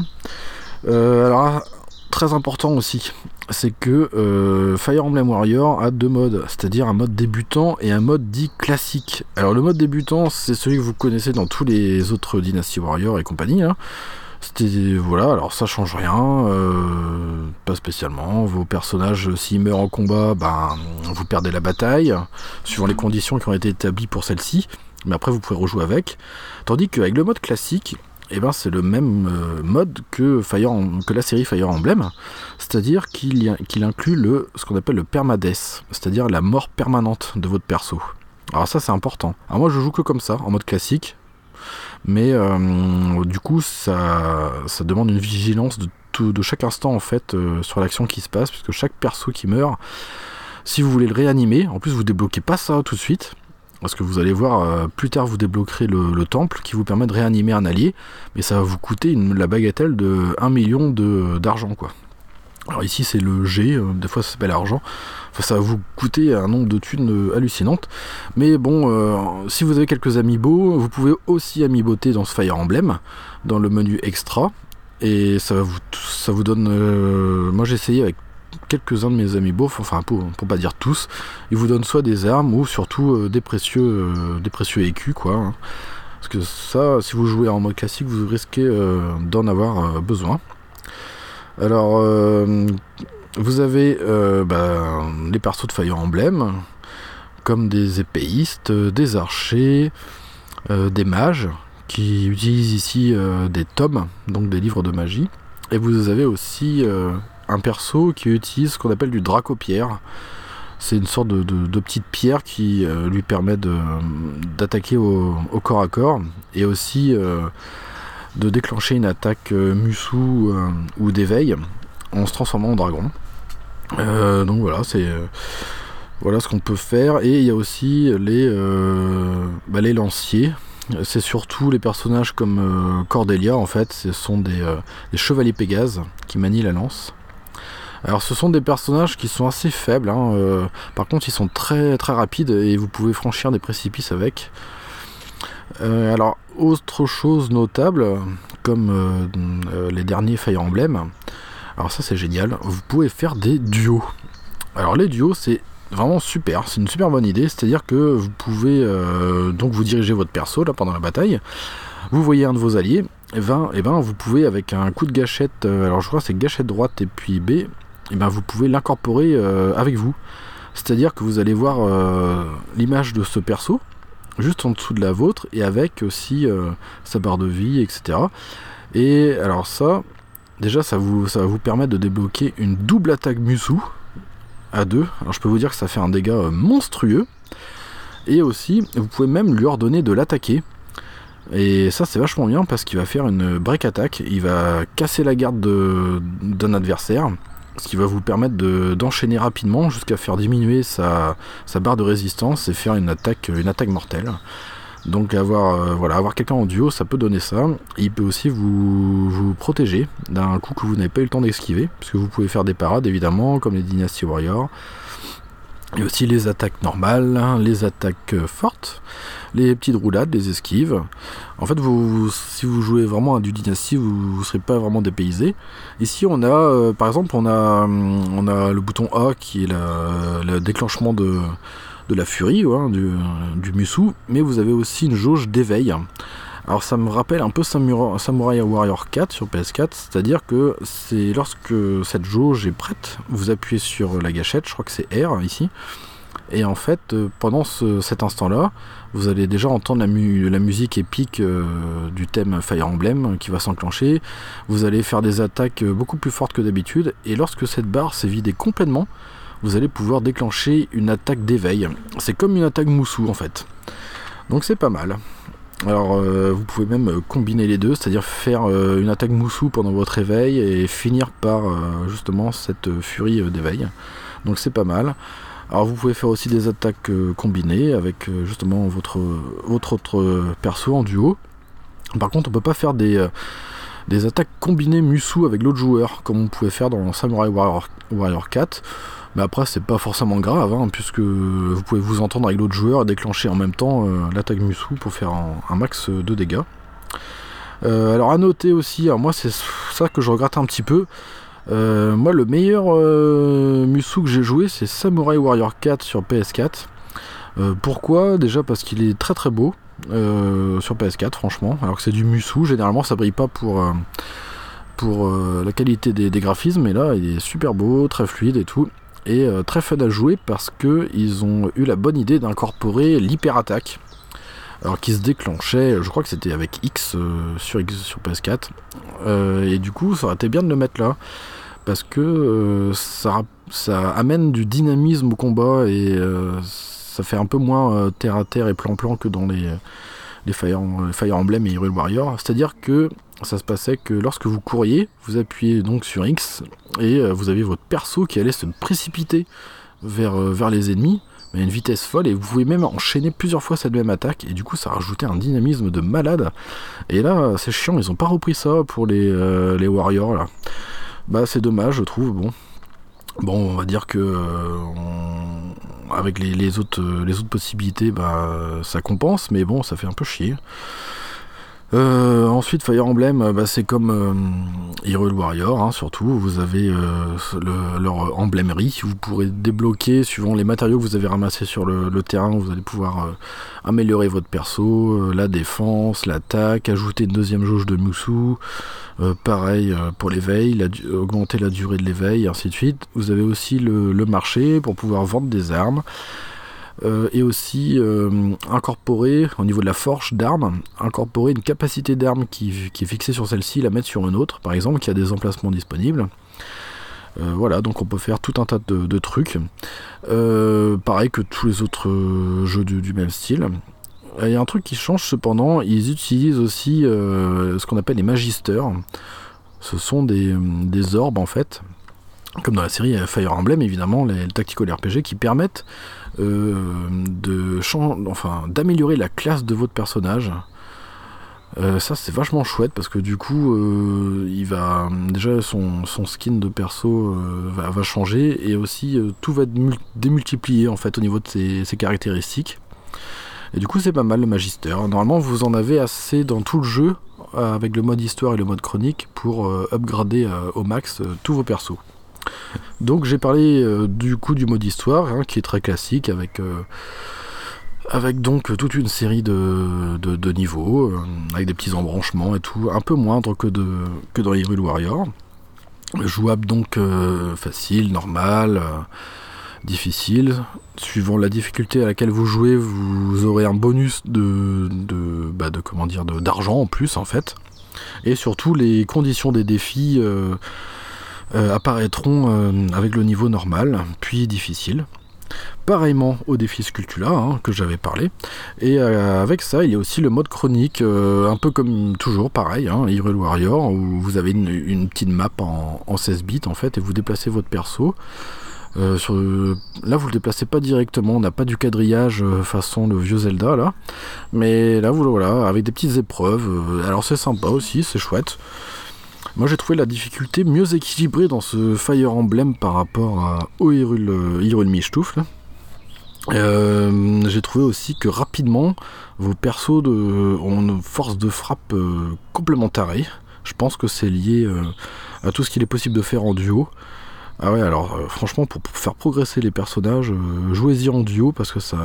Euh, alors, très important aussi, c'est que euh, Fire Emblem Warrior a deux modes, c'est-à-dire un mode débutant et un mode dit classique. Alors le mode débutant, c'est celui que vous connaissez dans tous les autres Dynasty Warrior et compagnie. Hein. C'était voilà, alors ça change rien, euh, pas spécialement. Vos personnages, s'ils meurent en combat, ben vous perdez la bataille, suivant les conditions qui ont été établies pour celle-ci. Mais après, vous pouvez rejouer avec. Tandis qu'avec le mode classique, eh ben, c'est le même euh, mode que, la série Fire Emblem, c'est-à-dire qu'il inclut le, ce qu'on appelle le permadeath, c'est-à-dire la mort permanente de votre perso. Alors ça c'est important. Alors moi je joue que comme ça, en mode classique, mais euh, du coup ça, ça demande une vigilance de, tout, de chaque instant en fait euh, sur l'action qui se passe, puisque chaque perso qui meurt, si vous voulez le réanimer, en plus vous débloquez pas ça tout de suite, parce que vous allez voir, euh, plus tard vous débloquerez le, temple qui vous permet de réanimer un allié, mais ça va vous coûter la bagatelle de 1 million d'argent quoi. Alors ici c'est le G, euh, des fois ça s'appelle argent, enfin, ça va vous coûter un nombre de thunes euh, hallucinantes, mais bon, si vous avez quelques amiibo, vous pouvez aussi amiiboter dans ce Fire Emblem, dans le menu extra, et ça, vous, ça vous donne... moi j'ai essayé avec quelques-uns de mes amis beaufs, enfin pour, pas dire tous, ils vous donnent soit des armes ou surtout euh, des précieux euh, des précieux écus quoi. Hein. Parce que ça, si vous jouez en mode classique, vous risquez euh, d'en avoir besoin. Alors, vous avez bah, les persos de Fire Emblem, comme des épéistes, des archers, des mages, qui utilisent ici des tomes, donc des livres de magie. Et vous avez aussi un perso qui utilise ce qu'on appelle du dracopierre. C'est une sorte de, petite pierre qui lui permet d'attaquer au, corps à corps et aussi de déclencher une attaque Musou ou d'éveil en se transformant en dragon. donc voilà, c'est voilà ce qu'on peut faire. Et il y a aussi les, bah, lanciers c'est surtout les personnages comme euh, Cordelia, en fait, ce sont euh, des, chevaliers Pégase qui manient la lance. Alors ce sont des personnages qui sont assez faibles, hein, euh, par contre ils sont très très rapides et vous pouvez franchir des précipices avec. alors autre chose notable, comme les derniers Fire Emblem, alors ça c'est génial, vous pouvez faire des duos. Alors les duos c'est vraiment super, c'est une super bonne idée, c'est-à-dire que vous pouvez euh, donc vous diriger votre perso là pendant la bataille, vous voyez un de vos alliés, et ben, et ben vous pouvez avec un coup de gâchette, euh, alors je crois c'est gâchette droite et puis B, et ben vous pouvez l'incorporer euh, avec vous. C'est-à-dire que vous allez voir l'image de ce perso, juste en dessous de la vôtre, et avec aussi sa barre de vie, etc. Et alors ça, déjà ça, vous, ça va vous permettre de débloquer une double attaque Musu, à deux. Alors je peux vous dire que ça fait un dégât euh, monstrueux. Et aussi, vous pouvez même lui ordonner de l'attaquer. Et ça c'est vachement bien parce qu'il va faire une break attack, il va casser la garde d'un adversaire, ce qui va vous permettre d'enchaîner rapidement jusqu'à faire diminuer sa, barre de résistance et faire une attaque, mortelle. Donc avoir, euh, avoir quelqu'un en duo, ça peut donner ça. il peut aussi vous, vous protéger d'un coup que vous n'avez pas eu le temps d'esquiver, puisque vous pouvez faire des parades évidemment, comme les Dynasty Warriors. Et aussi les attaques normales, hein, les attaques euh, fortes, les petites roulades, les esquives. En fait, vous, si vous jouez vraiment à du Dynasty, vous ne serez pas vraiment dépaysé. Ici, on a, euh, par exemple, on a, on a le bouton A qui est le déclenchement de, de la furie, hein, du, du Musu, mais vous avez aussi une jauge d'éveil. Alors ça me rappelle un peu Samurai, Warrior 4 sur PS4, c'est-à-dire que c'est lorsque cette jauge est prête, vous appuyez sur la gâchette, je crois que c'est R ici, et en fait euh, pendant cet instant-là, vous allez déjà entendre la, musique épique euh, du thème Fire Emblem qui va s'enclencher, vous allez faire des attaques beaucoup plus fortes que d'habitude, et lorsque cette barre s'est vidée complètement, vous allez pouvoir déclencher une attaque d'éveil. C'est comme une attaque moussou en fait. Donc c'est pas mal. Alors euh, vous pouvez même combiner les deux, c'est-à-dire faire euh, une attaque moussou pendant votre éveil et finir par euh, justement cette furie d'éveil. Donc c'est pas mal. Alors vous pouvez faire aussi des attaques combinées avec justement votre, votre autre perso en duo. Par contre on peut pas faire des, des attaques combinées Musou avec l'autre joueur comme on pouvait faire dans Samurai Warrior, Warrior 4. Mais après, c'est pas forcément grave, hein, puisque vous pouvez vous entendre avec l'autre joueur et déclencher en même temps euh, l'attaque Musou pour faire un, max de dégâts. Euh, alors à noter aussi, moi c'est ça que je regrette un petit peu. Euh, moi le meilleur Musou que j'ai joué c'est Samurai Warrior 4 sur PS4. pourquoi? Déjà parce qu'il est très très beau sur PS4 franchement. Alors que c'est du Musou, généralement ça brille pas pour, pour la qualité des, des, graphismes, mais là il est super beau, très fluide et tout et euh, très fun à jouer parce qu'ils ont eu la bonne idée d'incorporer l'hyper-attaque. Alors qui se déclenchait, je crois que c'était avec X euh, sur, sur PS4. Euh, et du coup, ça aurait été bien de le mettre là. Parce que ça, ça amène du dynamisme au combat et ça fait un peu moins terre à terre et plan-plan que dans les, les Fire, Fire Emblem et Hyrule Warrior. C'est-à-dire que ça se passait que lorsque vous couriez, vous appuyez donc sur X et euh, vous avez votre perso qui allait se précipiter vers, euh, vers les ennemis à une vitesse folle et vous pouvez même enchaîner plusieurs fois cette même attaque et du coup ça rajoutait un dynamisme de malade. Et là c'est chiant ils ont pas repris ça pour les, euh, les warriors là. Bah c'est dommage je trouve bon. Bon on va dire que avec les, autres, les autres possibilités bah ça compense mais bon ça fait un peu chier euh, ensuite, Fire Emblem, euh, bah, c'est comme euh, Hero Warrior, hein, surtout. Vous avez leur emblémerie. Vous pourrez débloquer, suivant les matériaux que vous avez ramassés sur le, terrain, vous allez pouvoir améliorer votre perso, la défense, l'attaque, ajouter une deuxième jauge de Moussou. pareil pour l'éveil, augmenter la durée de l'éveil, ainsi de suite. Vous avez aussi le marché pour pouvoir vendre des armes. Euh, et aussi euh, incorporer au niveau de la forge d'armes, incorporer une capacité d'arme qui, est fixée sur celle-ci, la mettre sur une autre, par exemple, qui a des emplacements disponibles. voilà, donc on peut faire tout un tas de, trucs. pareil que tous les autres jeux du, même style. Il y a un truc qui change cependant, ils utilisent aussi ce qu'on appelle les magisters. Ce sont des, des, orbes en fait, comme dans la série Fire Emblem évidemment, les, tactical RPG qui permettent de enfin, d'améliorer la classe de votre personnage euh, ça c'est vachement chouette parce que du coup euh, il va déjà son, skin de perso euh, va, changer et aussi tout va être démultiplié en fait au niveau de ses, caractéristiques. Et du coup c'est pas mal le magister. Normalement vous en avez assez dans tout le jeu avec le mode histoire et le mode chronique pour upgrader au max tous vos persos. Donc j'ai parlé du coup du mode histoire hein, qui est très classique avec avec donc toute une série de, de, niveaux, euh, avec des petits embranchements et tout, un peu moindre que, de, que dans Hyrule Warrior. Jouable donc euh, facile, normal, euh, difficile. Suivant la difficulté à laquelle vous jouez, vous aurez un bonus de, de, bah de comment dire d'argent en plus en fait. Et surtout les conditions des défis apparaîtront avec le niveau normal, puis difficile pareillement au défi Sculptula hein, que j'avais parlé. Et euh, avec ça, il y a aussi le mode chronique, euh, un peu comme toujours, pareil, hein, Hyrule Warrior, où vous avez une, petite map en, 16 bits en fait, et vous déplacez votre perso. Euh, là, vous le déplacez pas directement, on n'a pas du quadrillage façon le vieux Zelda là, mais là, vous voilà, avec des petites épreuves. alors c'est sympa aussi, c'est chouette. Moi j'ai trouvé la difficulté mieux équilibrée dans ce Fire Emblem par rapport à, au Hyrule, Hyrule Là. Euh, j'ai trouvé aussi que rapidement, vos persos de, ont une force de frappe euh, complémentaire. Je pense que c'est lié euh, à tout ce qu'il est possible de faire en duo. Ah ouais, alors franchement, pour, faire progresser les personnages, jouez-y en duo parce que ça,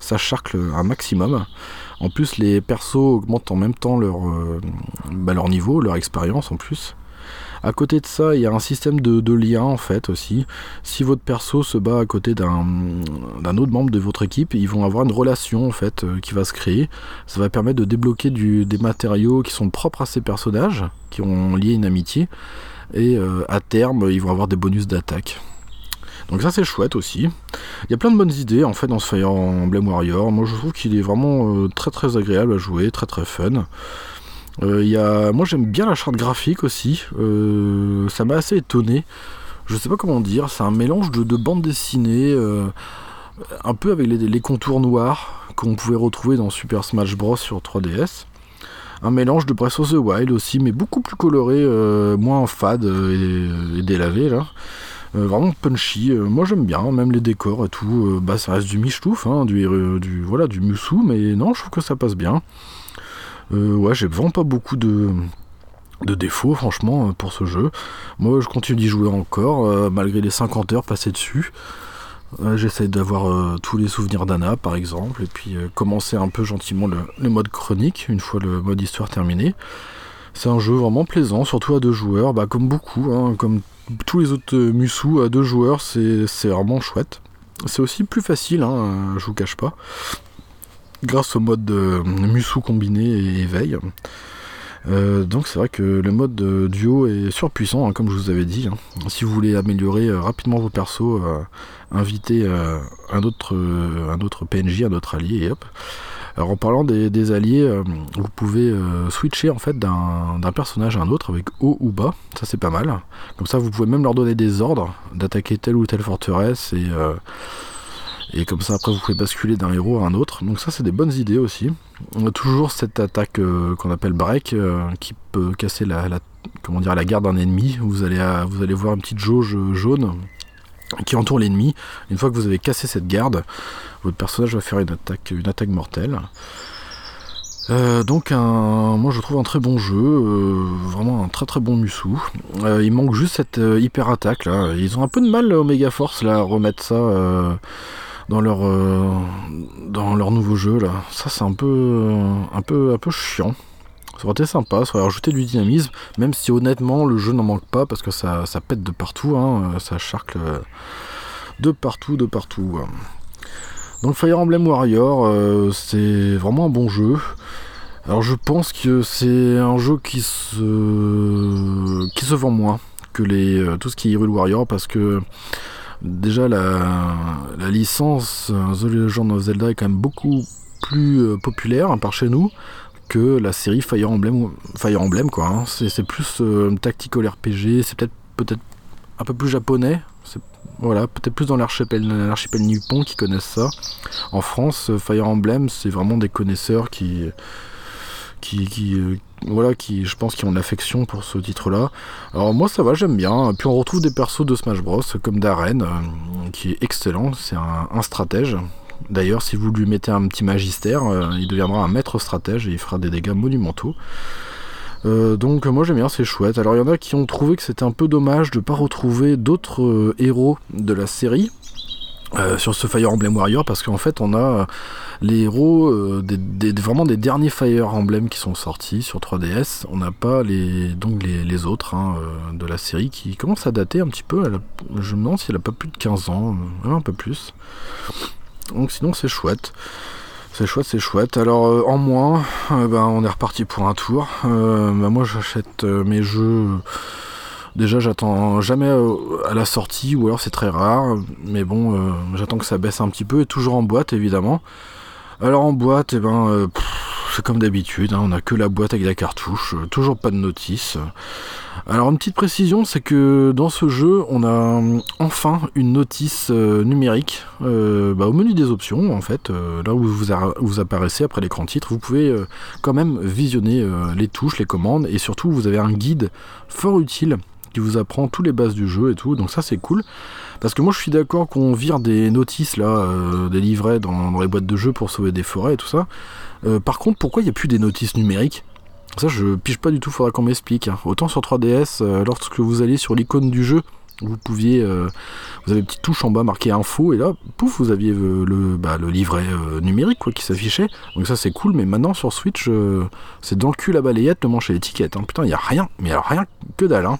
ça charcle un maximum. En plus, les persos augmentent en même temps leur, bah, leur niveau, leur expérience en plus. À côté de ça, il y a un système de, lien en fait aussi. Si votre perso se bat à côté d'un autre membre de votre équipe, ils vont avoir une relation en fait euh, qui va se créer. Ça va permettre de débloquer des matériaux qui sont propres à ces personnages, qui ont lié une amitié. Et euh, à terme, ils vont avoir des bonus d'attaque. Donc ça c'est chouette aussi. Il y a plein de bonnes idées en fait dans ce Fire Emblem Warrior. Moi je trouve qu'il est vraiment euh, très très agréable à jouer, très très fun. Euh. Moi j'aime bien la charte graphique aussi, euh, ça m'a assez étonné. Je sais pas comment dire, c'est un mélange de, bande dessinée, euh, un peu avec les, contours noirs qu'on pouvait retrouver dans Super Smash Bros sur 3DS. Un mélange de Breath of the Wild aussi, mais beaucoup plus coloré, moins fade et, délavé là. Vraiment punchy, moi j'aime bien, même les décors et tout, bah ça reste du michtouf, hein, du, du, voilà, du Musou, mais non, je trouve que ça passe bien. Euh, ouais, j'ai vraiment pas beaucoup de, défauts, franchement, pour ce jeu. Moi, je continue d'y jouer encore, euh, malgré les 50 heures passées dessus. J'essaie d'avoir euh, tous les souvenirs d'Anna, par exemple, et puis commencer un peu gentiment le, mode chronique, une fois le mode histoire terminé. C'est un jeu vraiment plaisant, surtout à deux joueurs, bah, comme beaucoup, hein, comme tous les autres Musou à deux joueurs, c'est vraiment chouette. C'est aussi plus facile, hein, je vous cache pas grâce au mode de Musou combiné et éveil. Euh, donc c'est vrai que le mode duo est surpuissant, hein, comme je vous avais dit. Hein. Si vous voulez améliorer euh, rapidement vos persos, euh, invitez un, autre, un autre PNJ, un autre allié, et hop. Alors en parlant des, alliés, vous pouvez switcher en fait d'un personnage à un autre avec haut ou bas, ça c'est pas mal. Comme ça vous pouvez même leur donner des ordres d'attaquer telle ou telle forteresse et et comme ça, après, vous pouvez basculer d'un héros à un autre. Donc ça, c'est des bonnes idées aussi. On a toujours cette attaque euh, qu'on appelle break, euh, qui peut casser la, comment dire, la garde d'un ennemi. Vous allez, vous allez voir une petite jauge jaune qui entoure l'ennemi. Une fois que vous avez cassé cette garde, votre personnage va faire une attaque, une attaque mortelle. Euh, donc moi je trouve un très bon jeu, vraiment un très très bon Musou. il manque juste cette hyper attaque là. Ils ont un peu de mal Omega Force à remettre ça dans leur euh, dans leur nouveau jeu. Ça c'est un peu un peu un peu chiant. Ça aurait été sympa, ça aurait rajouté du dynamisme, même si honnêtement le jeu n'en manque pas parce que ça, pète de partout, hein, ça charcle de partout, de partout. Donc Fire Emblem Warrior, euh, c'est vraiment un bon jeu. Alors je pense que c'est un jeu qui se qui se vend moins que les, tout ce qui est Hyrule Warrior parce que déjà la, la licence The Legend of Zelda est quand même beaucoup plus populaire par chez nous que la série Fire Emblem, Fire Emblem quoi. Hein. C'est plus tactical RPG, c'est peut-être peut-être un peu plus japonais. Voilà, peut-être plus dans l'archipel nippon qui connaissent ça. En France, Fire Emblem, c'est vraiment des connaisseurs qui, qui, euh, voilà, qui, je pense, qui ont l'affection pour ce titre-là. Alors moi, ça va, j'aime bien. Puis on retrouve des persos de Smash Bros, comme Darren, euh, qui est excellent. C'est un, stratège. D'ailleurs, si vous lui mettez un petit magistère, euh, il deviendra un maître stratège et il fera des dégâts monumentaux. Euh, donc moi j'aime bien, c'est chouette. Alors il y en a qui ont trouvé que c'était un peu dommage de ne pas retrouver d'autres euh, héros de la série. Sur ce Fire Emblem Warrior parce qu'en fait on a les héros vraiment des derniers Fire Emblem qui sont sortis sur 3DS on n'a pas les donc les, autres hein, de la série qui commencent à dater un petit peu je me demande si elle a pas plus de 15 ans un peu plus donc sinon c'est chouette c'est chouette, c'est chouette. Alors euh, en moins, euh, ben, on est reparti pour un tour. Euh, ben, moi j'achète mes jeux. Déjà j'attends jamais à la sortie ou alors c'est très rare. Mais bon, j'attends que ça baisse un petit peu et toujours en boîte évidemment. Alors en boîte, et eh ben c'est comme d'habitude, hein, on a que la boîte avec la cartouche, toujours pas de notice. Alors une petite précision, c'est que dans ce jeu, on a euh, enfin une notice euh, numérique euh, bah, au menu des options, en fait, là où vous, vous, apparaissez après l'écran titre, vous pouvez quand même visionner les touches, les commandes, et surtout vous avez un guide fort utile qui vous apprend tous les bases du jeu et tout, donc ça c'est cool. Parce que moi je suis d'accord qu'on vire des notices là, des livrets dans, dans, les boîtes de jeu pour sauver des forêts et tout ça. Par contre, pourquoi il n'y a plus des notices numériques? Ça, je pige pas du tout, faudra qu'on m'explique. Hein. Autant sur 3DS, euh, lorsque vous allez sur l'icône du jeu, vous pouviez. Euh, vous avez une petite touche en bas marquée info, et là, pouf, vous aviez euh, le, bah, le livret numérique quoi, qui s'affichait. Donc ça, c'est cool, mais maintenant sur Switch, c'est dans le cul la balayette de mancher l'étiquette. Hein. Putain, il y a rien, mais alors rien que dalle. Hein.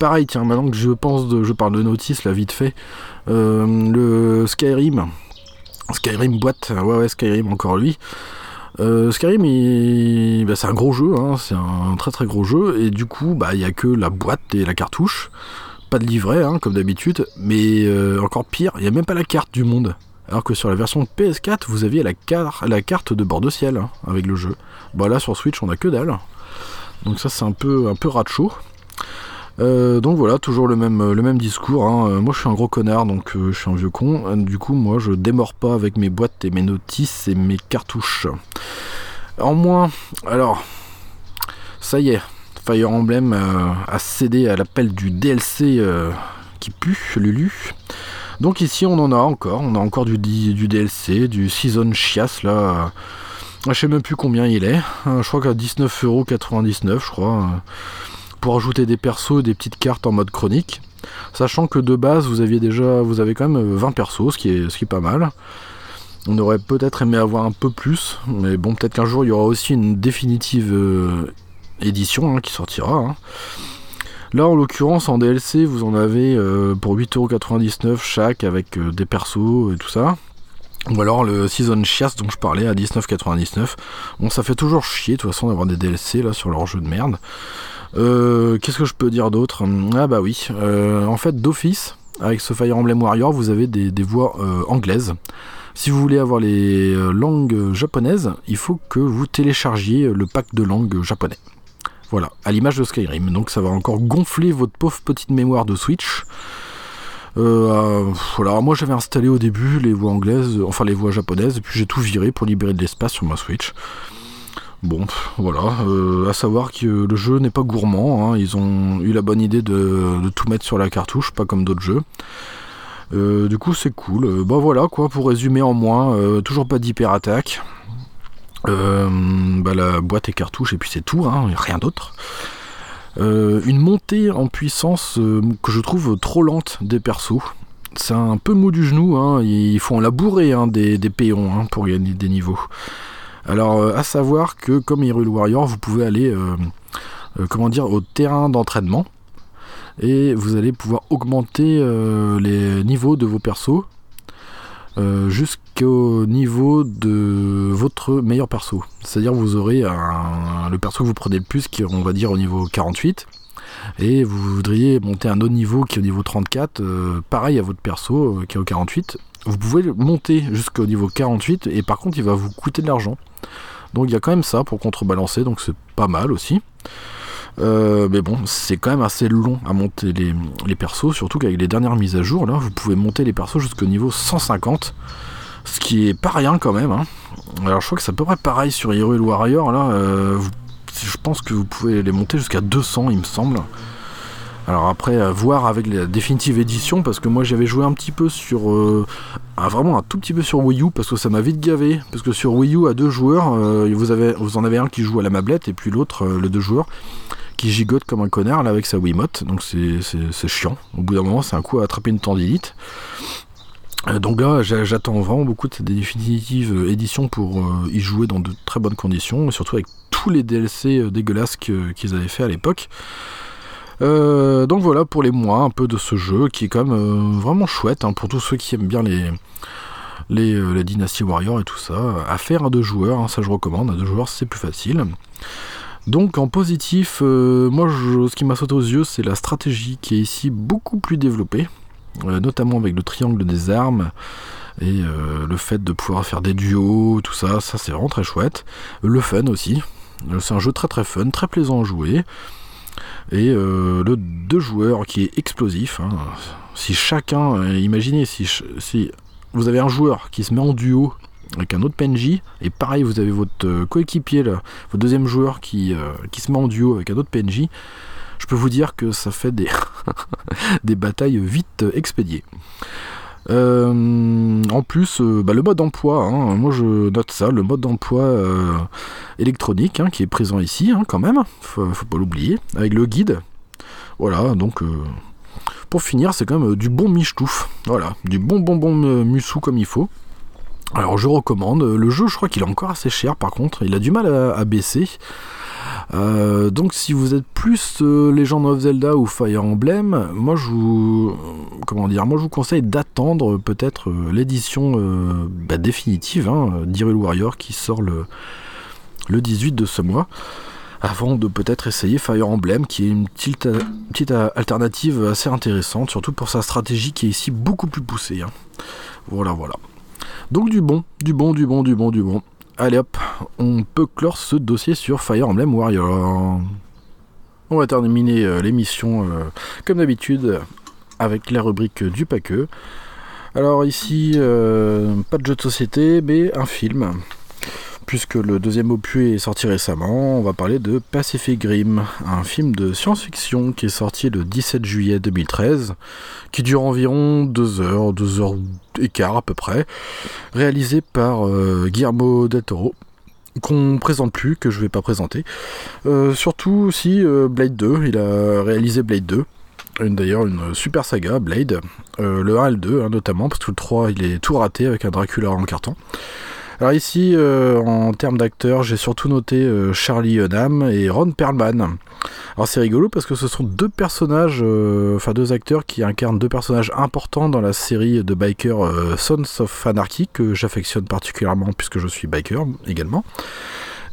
Pareil, tiens, maintenant que je pense je parle de notice, là, vite fait, le Skyrim. Skyrim boîte, ouais, ouais, Skyrim, encore lui. Euh, Skyrim, bah, c'est un gros jeu, hein, c'est un très très gros jeu, et du coup, bah, il n'y a que la boîte et la cartouche, pas de livret, hein, comme d'habitude, mais euh, encore pire, il n'y a même pas la carte du monde. Alors que sur la version PS4, vous aviez la, carte de bord de ciel hein, avec le jeu. Bah là, sur Switch, on a que dalle. Donc ça, c'est un peu, un peu rat chaud. Euh, donc voilà, toujours le même, même discours. Hein. Euh, moi je suis un gros connard, donc euh, je suis un vieux con. Du coup, moi je démords pas avec mes boîtes et mes notices et mes cartouches. En moins, alors, ça y est, Fire Emblem a cédé à l'appel du DLC qui pue, Lulu. Donc ici on en a encore, on a encore du, du DLC, du Season Chias là. Je sais même plus combien il est. Je crois qu'à 19,99€, je crois pour ajouter des persos et des petites cartes en mode chronique. Sachant que de base, vous aviez déjà, vous avez quand même 20 euh, persos, ce qui est, ce qui est pas mal. On aurait peut-être aimé avoir un peu plus, mais bon, peut-être qu'un jour il y aura aussi une définitive euh, édition hein, qui sortira. Hein. Là, en l'occurrence, en DLC, vous en avez euh, pour 8,99€ chaque avec des persos et tout ça. Ou alors le Season Chias dont je parlais à 19,99€. Bon, ça fait toujours chier de toute façon d'avoir des DLC là sur leur jeu de merde. Euh, qu'est-ce que je peux dire d'autre? Ah bah oui, euh, en fait d'office, avec ce Fire Emblem Warrior, vous avez des, voix euh, anglaises. Si vous voulez avoir les langues japonaises, il faut que vous téléchargiez le pack de langues japonais. Voilà, à l'image de Skyrim. Donc ça va encore gonfler votre pauvre petite mémoire de Switch. voilà, moi j'avais installé au début les voix anglaises, enfin les voix japonaises, et puis j'ai tout viré pour libérer de l'espace sur ma Switch. Bon, voilà, euh, à savoir que le jeu n'est pas gourmand, hein. ils ont eu la bonne idée de, tout mettre sur la cartouche, pas comme d'autres jeux. Euh, du coup c'est cool. Euh, bah voilà quoi, pour résumer en moins, toujours pas d'hyper attaque. bah, la boîte et cartouche et puis c'est tout, hein, rien d'autre. une montée en puissance que je trouve trop lente des persos. C'est un peu mou du genou, hein. il faut en labourer des, des péons pour gagner des niveaux. Alors, euh, à savoir que comme Hyrule Warrior, vous pouvez aller, euh, euh, au terrain d'entraînement et vous allez pouvoir augmenter les niveaux de vos persos jusqu'au niveau de votre meilleur perso. C'est-à-dire vous aurez le perso que vous prenez le plus, qui on va dire au niveau 48. et vous voudriez monter un autre niveau qui est au niveau 34, pareil à votre perso qui est au 48, vous pouvez monter jusqu'au niveau 48 et par contre il va vous coûter de l'argent. Donc il y a quand même ça pour contrebalancer, donc c'est pas mal aussi. Euh, mais bon, c'est quand même assez long à monter les, persos, surtout qu'avec les dernières mises à jour, là, vous pouvez monter les persos jusqu'au niveau 150, ce qui est pas rien quand même. Hein. Alors je crois que c'est à peu près pareil sur Hero Warrior, là, euh, je pense que vous pouvez les monter jusqu'à 200, il me semble. Alors après, voir avec la définitive édition, parce que moi j'avais joué un petit peu sur... Euh, vraiment un tout petit peu sur Wii U, parce que ça m'a vite gavé. Parce que sur Wii U, à deux joueurs, euh, vous, en avez un qui joue à la mablette, et puis l'autre, euh, le deux joueurs, qui gigote comme un connard avec sa Wiimote. Donc c'est chiant. Au bout d'un moment, c'est un coup à attraper une tendinite. Donc là, j'attends vraiment beaucoup de cette définitive édition pour y jouer dans de très bonnes conditions, et surtout avec tous les DLC dégueulasses qu'ils avaient fait à l'époque. Euh, donc voilà pour les mois un peu de ce jeu qui est quand même euh, vraiment chouette hein, pour tous ceux qui aiment bien les, les, euh, Dynasty Warriors et tout ça. À faire à deux joueurs, hein, ça je recommande, à deux joueurs c'est plus facile. Donc en positif, moi ce qui m'a sauté aux yeux c'est la stratégie qui est ici beaucoup plus développée, notamment avec le triangle des armes et le fait de pouvoir faire des duos, tout ça, ça c'est vraiment très chouette. Le fun aussi, c'est un jeu très très fun, très plaisant à jouer. Et euh, le deux joueurs qui est explosif. Hein. Si chacun, euh, imaginez si, vous avez un joueur qui se met en duo avec un autre PNJ, et pareil, vous avez votre euh, coéquipier, votre deuxième joueur qui, se met en duo avec un autre PNJ, je peux vous dire que ça fait des batailles vite expédiées. Euh, en plus, euh, bah, le mode d'emploi, hein, moi je note ça, le mode d'emploi euh, électronique hein, qui est présent ici hein, quand même, faut, pas l'oublier, avec le guide. Voilà, donc pour finir, c'est quand même du bon michetouf. Voilà, du bon bon bon mussou comme il faut. Alors je recommande. Le jeu, je crois qu'il est encore assez cher par contre. Il a du mal à baisser. Euh, donc si vous êtes plus euh, Legend of Zelda ou Fire Emblem, moi je vous comment dire, moi je vous conseille d'attendre peut-être euh, l'édition bah, définitive hein, Warrior qui sort le, le 18 de ce mois avant de peut-être essayer Fire Emblem, qui est une petite, petite, alternative assez intéressante, surtout pour sa stratégie qui est ici beaucoup plus poussée. Hein. Voilà, voilà. Donc du bon, du bon, du bon, du bon, du bon. Allez hop, on peut clore ce dossier sur Fire Emblem Warrior. On va terminer euh, l'émission euh, comme d'habitude avec la rubrique du paqueux. Alors ici, euh, pas de jeu de société, mais un film puisque le deuxième opus est sorti récemment, on va parler de Pacific Rim, un film de science-fiction qui est sorti le 17 juillet 2013, qui dure environ 2 heures, 2 heures et quart à peu près, réalisé par euh, Guillermo del Toro, qu'on présente plus, que je vais pas présenter. Euh, surtout aussi euh, Blade 2, il a réalisé Blade 2. D'ailleurs, une super saga, Blade, le 1 et le 2 hein, notamment, parce que le 3 il est tout raté avec un Dracula en carton. Alors ici, euh, en termes d'acteurs, j'ai surtout noté euh, Charlie Hunnam et Ron Perlman. Alors c'est rigolo parce que ce sont deux personnages, euh, enfin deux acteurs qui incarnent deux personnages importants dans la série de biker Sons of Anarchy que j'affectionne particulièrement puisque je suis biker également.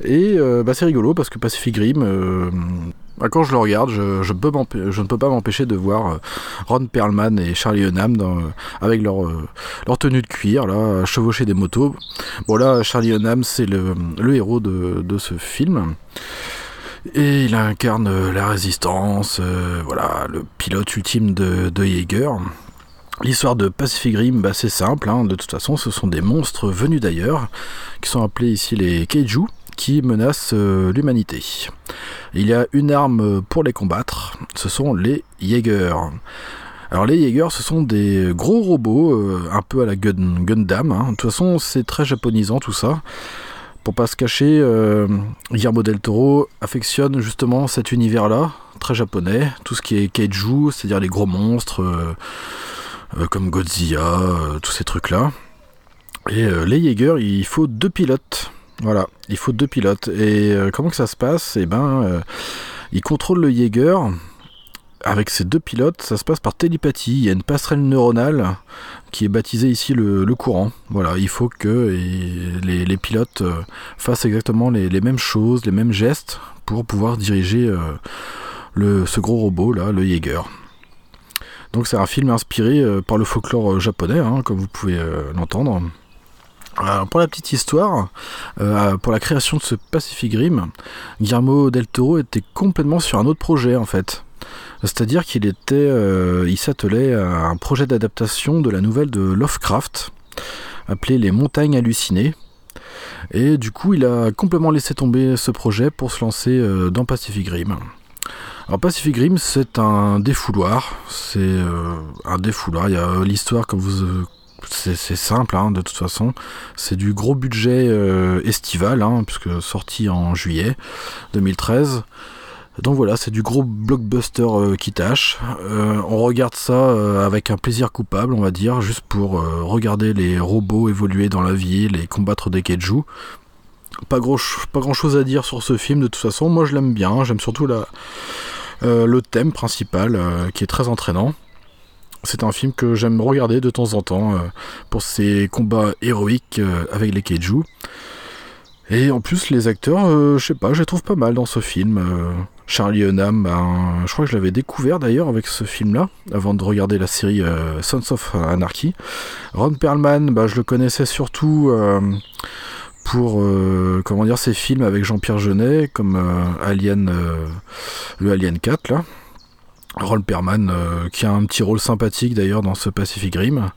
Et bah, c'est rigolo parce que Pacific Rim bah, quand je le regarde, je, ne peux pas m'empêcher de voir euh, Ron Perlman et Charlie Hunnam euh, avec leur, euh, leur tenue de cuir, là, chevaucher des motos. Bon là, Charlie Hunnam, c'est le, héros de, ce film. Et il incarne la résistance, voilà, le pilote ultime de, de Jaeger. L'histoire de Pacific Rim, bah, c'est simple, hein. de toute façon, ce sont des monstres venus d'ailleurs, qui sont appelés ici les Kaiju, qui menacent l'humanité. Il y a une arme pour les combattre, ce sont les Jaegers. Alors les Jaegers, ce sont des gros robots, euh, un peu à la Gundam. Hein. De toute façon, c'est très japonisant tout ça. Pour pas se cacher, euh, del Toro affectionne justement cet univers-là, très japonais. Tout ce qui est kaiju, c'est-à-dire les gros monstres, euh, comme Godzilla, tous ces trucs-là. Et les Jaegers, il faut deux pilotes. Voilà, il faut deux pilotes. Et euh, comment que ça se passe? Eh ben, euh, il contrôle le Jaeger. Avec ces deux pilotes, ça se passe par télépathie. Il y a une passerelle neuronale qui est baptisée ici le, courant. Voilà, il faut que les, pilotes euh, fassent exactement les, mêmes choses, les mêmes gestes pour pouvoir diriger le, ce gros robot là, le Jaeger. Donc c'est un film inspiré par le folklore japonais, hein, comme vous pouvez l'entendre. Pour la petite histoire, pour la création de ce Pacific Rim, Guillermo del Toro était complètement sur un autre projet en fait. C'est-à-dire qu'il était, il s'attelait à un projet d'adaptation de la nouvelle de Lovecraft, appelée Les Montagnes hallucinées, et du coup, il a complètement laissé tomber ce projet pour se lancer euh, dans Pacific Rim. Alors Pacific Rim, c'est un défouloir. C'est euh, un défouloir. Il y a euh, l'histoire, comme vous c'est simple hein, de toute façon. C'est du gros budget estival, hein, puisque sorti en juillet 2013. Donc voilà, c'est du gros blockbuster euh, qui tâche. Euh, on regarde ça euh, avec un plaisir coupable, on va dire, juste pour regarder les robots évoluer dans la ville et combattre des kaiju. Pas, gros, pas grand chose à dire sur ce film de toute façon. Moi je l'aime bien, j'aime surtout le thème principal qui est très entraînant. C'est un film que j'aime regarder de temps en temps pour ses combats héroïques avec les kaiju. Et en plus, les acteurs, je sais pas, je les trouve pas mal dans ce film. Charlie Hunnam, ben, je crois que je l'avais découvert d'ailleurs avec ce film-là, avant de regarder la série euh, Sons of Anarchy. Ron Perlman, ben, je le connaissais surtout euh, pour euh, comment dire ses films avec Jean-Pierre Jeunet, comme Alien, le Alien 4 là. Ron Perlman, qui a un petit rôle sympathique d'ailleurs dans ce Pacific Rim.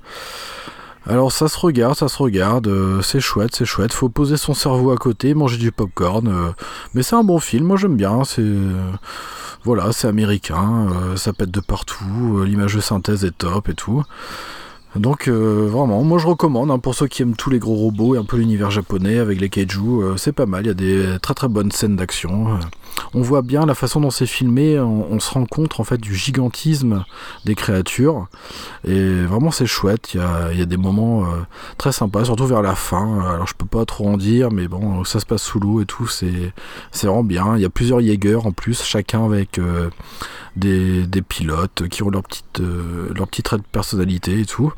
Alors ça se regarde, ça se regarde, euh, c'est chouette, c'est chouette. Faut poser son cerveau à côté, manger du popcorn. Euh, mais c'est un bon film, moi j'aime bien. C'est euh, voilà, c'est américain, ça pète de partout, l'image de synthèse est top et tout. Donc vraiment, moi je recommande hein, pour ceux qui aiment tous les gros robots et un peu l'univers japonais avec les kaiju, c'est pas mal. Il y a des très très bonnes scènes d'action on voit bien la façon dont c'est filmé, on, se rend compte en fait du gigantisme des créatures. Et vraiment c'est chouette, il y a, des moments euh, très sympas, surtout vers la fin. Alors je peux pas trop en dire, mais bon, ça se passe sous l'eau et tout, c'est vraiment bien. Il y a plusieurs Jaeger en plus, chacun avec euh, des, pilotes qui ont leur petite, euh, leur trait de personnalité et tout.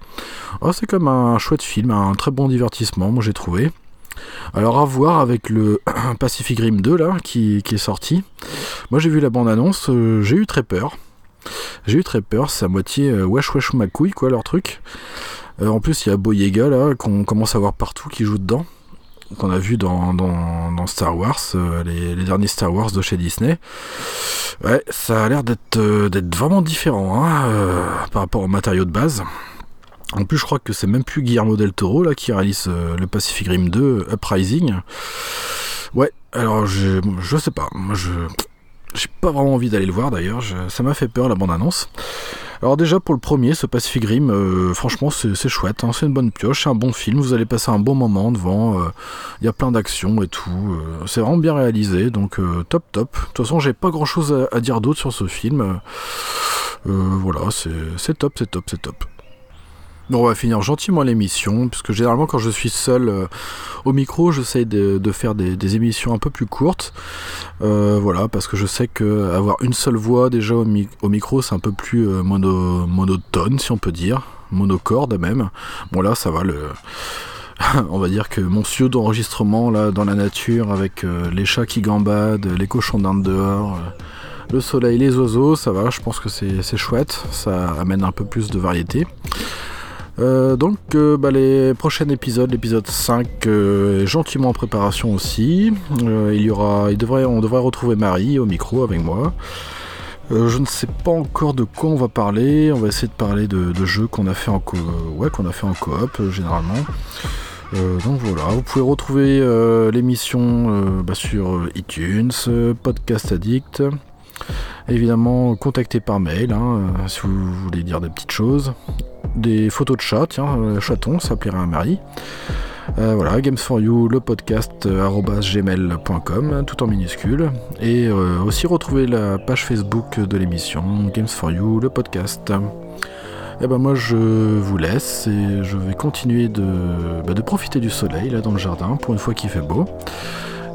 Oh, c'est comme un chouette film, un très bon divertissement, moi j'ai trouvé. Alors à voir avec le Pacific Rim 2 là qui, est sorti. Moi j'ai vu la bande annonce, euh, j'ai eu très peur. J'ai eu très peur, c'est à moitié euh, wesh wesh ma couille quoi leur truc. Euh, en plus il y a Boyega là qu'on commence à voir partout qui joue dedans. Qu'on a vu dans, Star Wars, les, derniers Star Wars de chez Disney. Ouais, ça a l'air d'être vraiment différent hein, par rapport au matériau de base. En plus, je crois que c'est même plus Guillermo del Toro là qui réalise euh, le Pacific Rim 2 Uprising. Ouais, alors je, je sais pas, moi je j'ai pas vraiment envie d'aller le voir d'ailleurs, ça m'a fait peur la bande annonce. Alors déjà pour le premier, ce Pacific Rim, euh, franchement c'est chouette, hein, c'est une bonne pioche, c'est un bon film, vous allez passer un bon moment devant, euh, il y a plein d'actions et tout, c'est vraiment bien réalisé, donc top top. De toute façon j'ai pas grand chose à dire d'autre sur ce film. voilà, c'est top, c'est top, c'est top. Bon, on va finir gentiment l'émission, puisque généralement quand je suis seul euh, au micro, j'essaie de, faire des, émissions un peu plus courtes. Euh, voilà, parce que je sais que avoir une seule voix déjà au, micro, c'est un peu plus euh, monotone, si on peut dire, monocorde même. Bon là, ça va le. on va dire que mon studio d'enregistrement là dans la nature avec les chats qui gambadent, les cochons d'Inde dehors, le soleil, les oiseaux, ça va, je pense que c'est chouette, ça amène un peu plus de variété. Euh, donc euh, bah, les prochains épisodes, l'épisode 5 euh, est gentiment en préparation aussi. il y aura, on devrait retrouver Marie au micro avec moi. je ne sais pas encore de quoi on va parler. On va essayer de parler de, jeux qu'on a fait en co ouais, coop généralement. donc voilà, vous pouvez retrouver l'émission bah, sur iTunes, Podcast Addict. Évidemment, contactez par mail hein, si vous voulez dire des petites choses des photos de chats, tiens, euh, chaton, ça plairait à Marie. Euh, voilà, Games for You, le podcast euh, tout en minuscule. Et aussi retrouver la page Facebook de l'émission Games for You, le podcast. Et eh ben moi je vous laisse et je vais continuer de, bah, de profiter du soleil là dans le jardin pour une fois qu'il fait beau.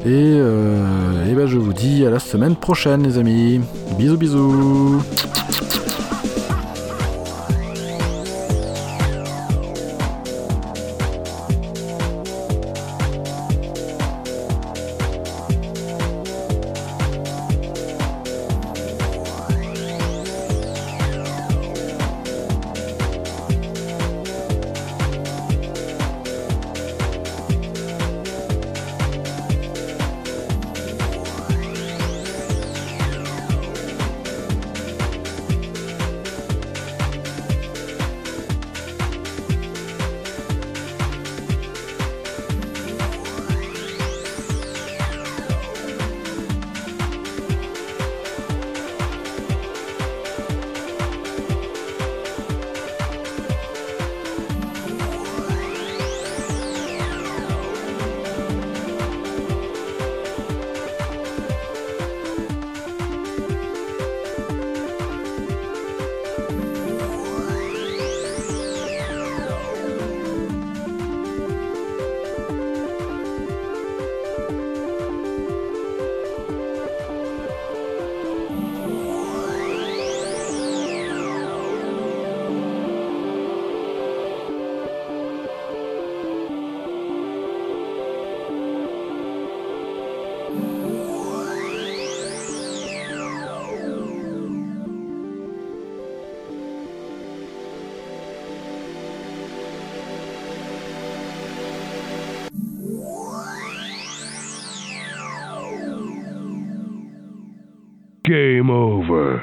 Et, et ben je vous dis à la semaine prochaine les amis. Bisous bisous